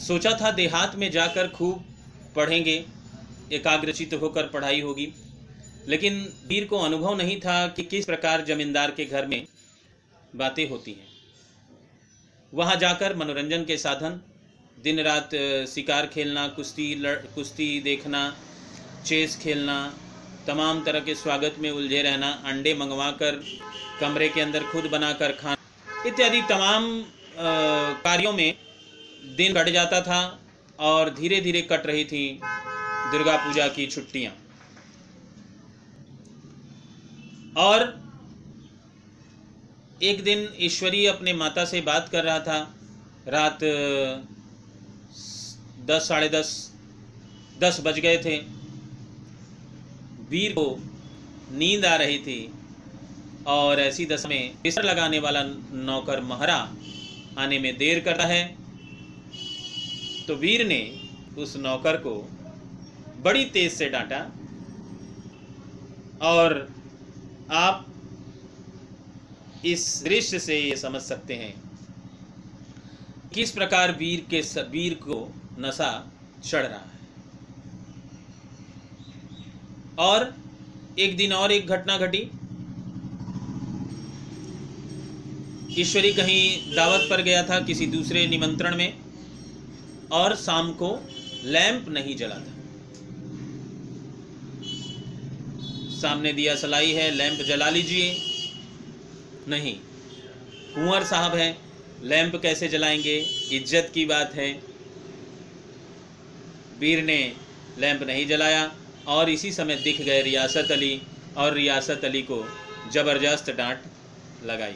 सोचा था देहात में जाकर खूब पढ़ेंगे, एकाग्रचित होकर पढ़ाई होगी, लेकिन वीर को अनुभव नहीं था कि किस प्रकार जमींदार के घर में बातें होती हैं। वहाँ जाकर मनोरंजन के साधन दिन रात शिकार खेलना, कुश्ती लड़, कुश्ती देखना, चेस खेलना, तमाम तरह के स्वागत में उलझे रहना, अंडे मंगवा कर कमरे के अंदर खुद बनाकर खाना, इत्यादि तमाम कार्यों में दिन बढ़ जाता था और धीरे धीरे कट रही थी दुर्गा पूजा की छुट्टियाँ। और एक दिन ईश्वरी अपने माता से बात कर रहा था। रात, दस, साढ़े दस दस बज गए थे। वीर को नींद आ रही थी और ऐसी दशा में बिस्तर लगाने वाला नौकर महरा आने में देर करता है। तो वीर ने उस नौकर को बड़ी तेज से डांटा और आप इस दृश्य से ये समझ सकते हैं किस प्रकार वीर के वीर को नशा चढ़ रहा है। और एक दिन और एक घटना घटी। ईश्वरी कहीं दावत पर गया था किसी दूसरे निमंत्रण में। और शाम को लैंप नहीं जला था। सामने दिया सलाई है, लैंप जला लीजिए। नहीं, कुंवर साहब हैं, लैंप कैसे जलाएँगे? इज़्ज़त की बात है। वीर ने लैंप नहीं जलाया और इसी समय दिख गए रियासत अली और रियासत अली को ज़बरदस्त डांट लगाई।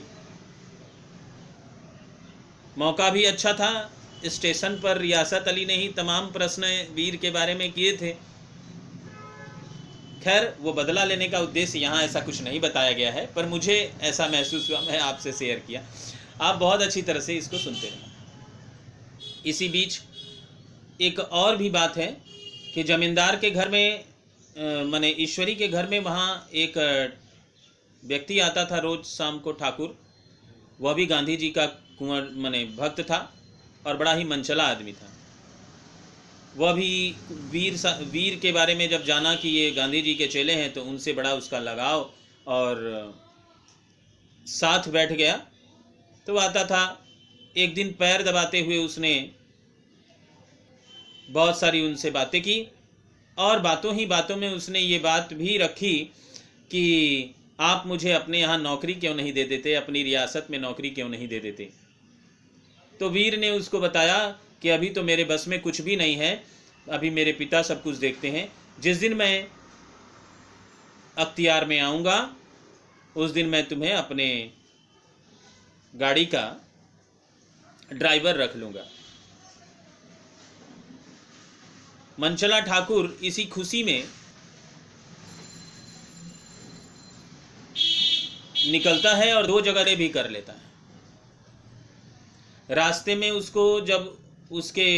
मौका भी अच्छा था स्टेशन पर रियासत अली ने ही तमाम प्रश्न वीर के बारे में किए थे। खैर, वो बदला लेने का उद्देश्य यहाँ ऐसा कुछ नहीं बताया गया है, पर मुझे ऐसा महसूस हुआ, मैं आपसे शेयर किया। आप बहुत अच्छी तरह से इसको सुनते रहें इसी बीच एक और भी बात है कि जमींदार के घर में मैंने ईश्वरी के घर में वहाँ एक व्यक्ति आता था रोज शाम को ठाकुर। वह भी गांधी जी का कुंवर, मैंने भक्त था। और बड़ा ही मनचला आदमी था। वह भी वीर सा, वीर के बारे में जब जाना कि ये गांधी जी के चेले हैं तो उनसे बड़ा उसका लगाव और साथ बैठ गया। तो आता था, एक दिन पैर दबाते हुए उसने बहुत सारी उनसे बातें की और बातों ही बातों में उसने ये बात भी रखी कि आप मुझे अपने यहाँ नौकरी क्यों नहीं दे देते, अपनी रियासत में नौकरी क्यों नहीं दे देते? तो वीर ने उसको बताया कि अभी तो मेरे बस में कुछ भी नहीं है, अभी मेरे पिता सब कुछ देखते हैं। जिस दिन मैं अख्तियार में आऊँगा, उस दिन मैं तुम्हें अपने गाड़ी का ड्राइवर रख लूँगा। मंचला ठाकुर इसी खुशी में निकलता है और दो जगह भी कर लेता है। रास्ते में उसको जब उसके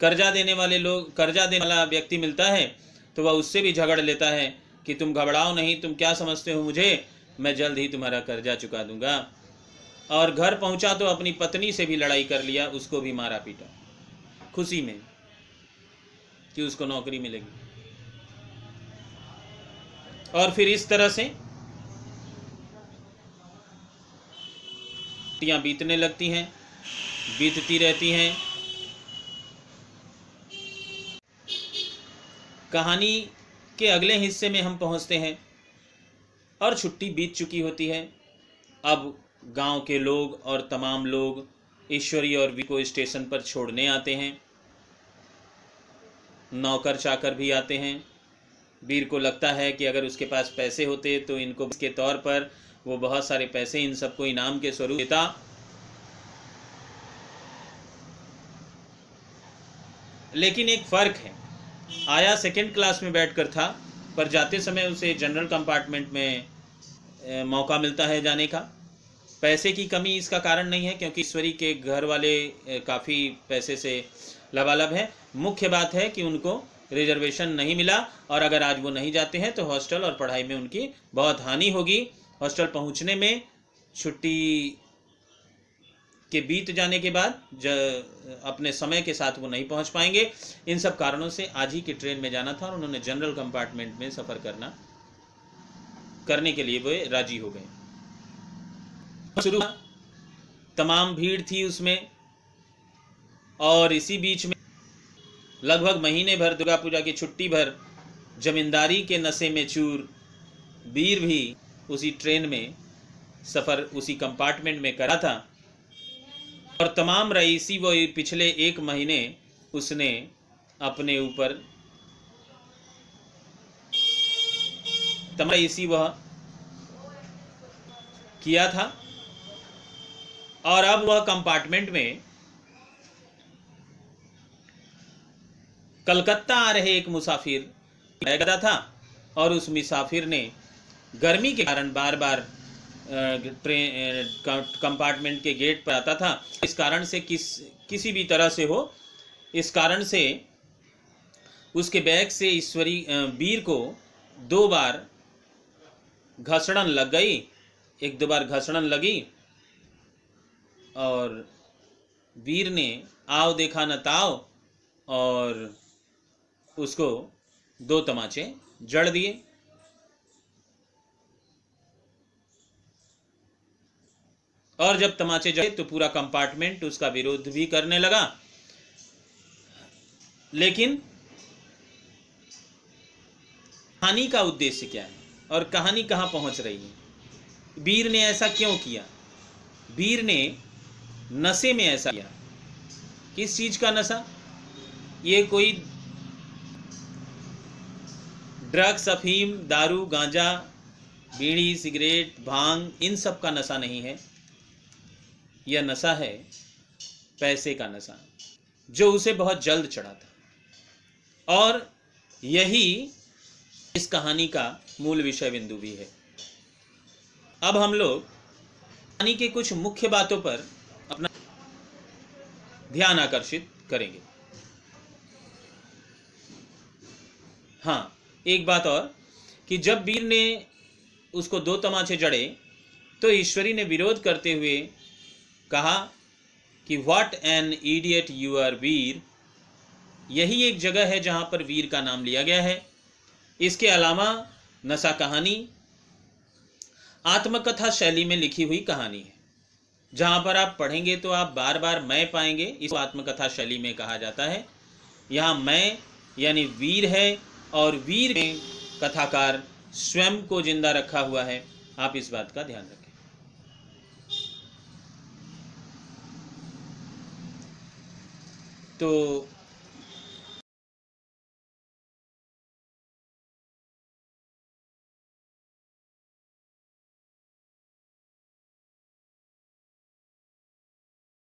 कर्जा देने वाले लोग, कर्जा देने वाला व्यक्ति मिलता है तो वह उससे भी झगड़ लेता है कि तुम घबराओ नहीं, तुम क्या समझते हो मुझे? मैं जल्द ही तुम्हारा कर्जा चुका दूँगा। और घर पहुँचा तो अपनी पत्नी से भी लड़ाई कर लिया, उसको भी मारा पीटा। खुशी में कि उसको नौकरी मिलेगी। और फिर इस तरह से छुट्टियाँ बीतने लगती हैं, बीतती रहती हैं। कहानी के अगले हिस्से में हम पहुँचते हैं और छुट्टी बीत चुकी होती है। अब गाँव के लोग और तमाम लोग ईश्वरी और विको स्टेशन पर छोड़ने आते हैं। नौकर चाकर भी आते हैं। वीर को लगता है कि अगर उसके पास पैसे होते तो इनको इसके तौर पर वो बहुत सारे पैसे इन सबको इनाम के स्वरूप देता। लेकिन एक फ़र्क है। आया सेकेंड क्लास में बैठकर था, पर जाते समय उसे जनरल कंपार्टमेंट में मौका मिलता है जाने का। पैसे की कमी इसका कारण नहीं है, क्योंकि ईश्वरी के घर वाले काफ़ी पैसे से लबालब हैं। मुख्य बात है कि उनको रिजर्वेशन नहीं मिला, और अगर आज वो नहीं जाते हैं तो हॉस्टल और पढ़ाई में उनकी बहुत हानि होगी। हॉस्टल पहुँचने में, छुट्टी के बीत जाने के बाद अपने समय के साथ वो नहीं पहुँच पाएँगे। इन सब कारणों से आज ही की ट्रेन में जाना था और उन्होंने जनरल कंपार्टमेंट में सफ़र करना, करने के लिए वो राज़ी हो गए। शुरू तमाम भीड़ थी उसमें और इसी बीच में लगभग महीने भर दुर्गा पूजा की छुट्टी भर जमींदारी के नशे में चूर वीर भी उसी ट्रेन में सफ़र उसी कंपार्टमेंट में करा था। और तमाम रईसी वो पिछले एक महीने उसने अपने ऊपर तमाम रईसी वह किया था। और अब वह कंपार्टमेंट में कलकत्ता आ रहे एक मुसाफिर गया था और उस मुसाफिर ने गर्मी के कारण बार बार ट्रेन कंपार्टमेंट के गेट पर आता था। इस कारण से किस, किसी भी तरह से हो, इस कारण से उसके बैग से ईश्वरी वीर को दो बार घसड़न लग गई। एक दो बार घसड़न लगी और वीर ने आओ देखा न ताओ और उसको दो तमाचे जड़ दिए। और जब तमाचे जड़े तो पूरा कंपार्टमेंट उसका विरोध भी करने लगा। लेकिन कहानी का उद्देश्य क्या है? और कहानी कहाँ पहुँच रही है? वीर ने ऐसा क्यों किया? वीर ने नशे में ऐसा किया। किस चीज़ का नशा? ये कोई ड्रग्स, अफीम, दारू, गांजा, बीड़ी, सिगरेट, भाँग, इन सब का नशा नहीं है। यह नशा है, पैसे का नशा, जो उसे बहुत जल्द चढ़ा था और यही इस कहानी का मूल विषय बिंदु भी है। अब हम लोग कहानी के कुछ मुख्य बातों पर अपना ध्यान आकर्षित करेंगे। हाँ एक बात और कि जब वीर ने उसको दो तमाचे जड़े तो ईश्वरी ने विरोध करते हुए कहा कि what an idiot you are Veer. यही एक जगह है जहाँ पर वीर का नाम लिया गया है। इसके अलावा नशा कहानी, आत्मकथा शैली में लिखी हुई कहानी है। जहाँ पर आप पढ़ेंगे तो आप बार बार मैं पाएँगे, इस आत्मकथा शैली में कहा जाता है। यहाँ मैं, यानी वीर है, और वीर में कथाकार स्वयं को ज़िंदा रखा हुआ है। आप इस बात का ध्यान रखें। तो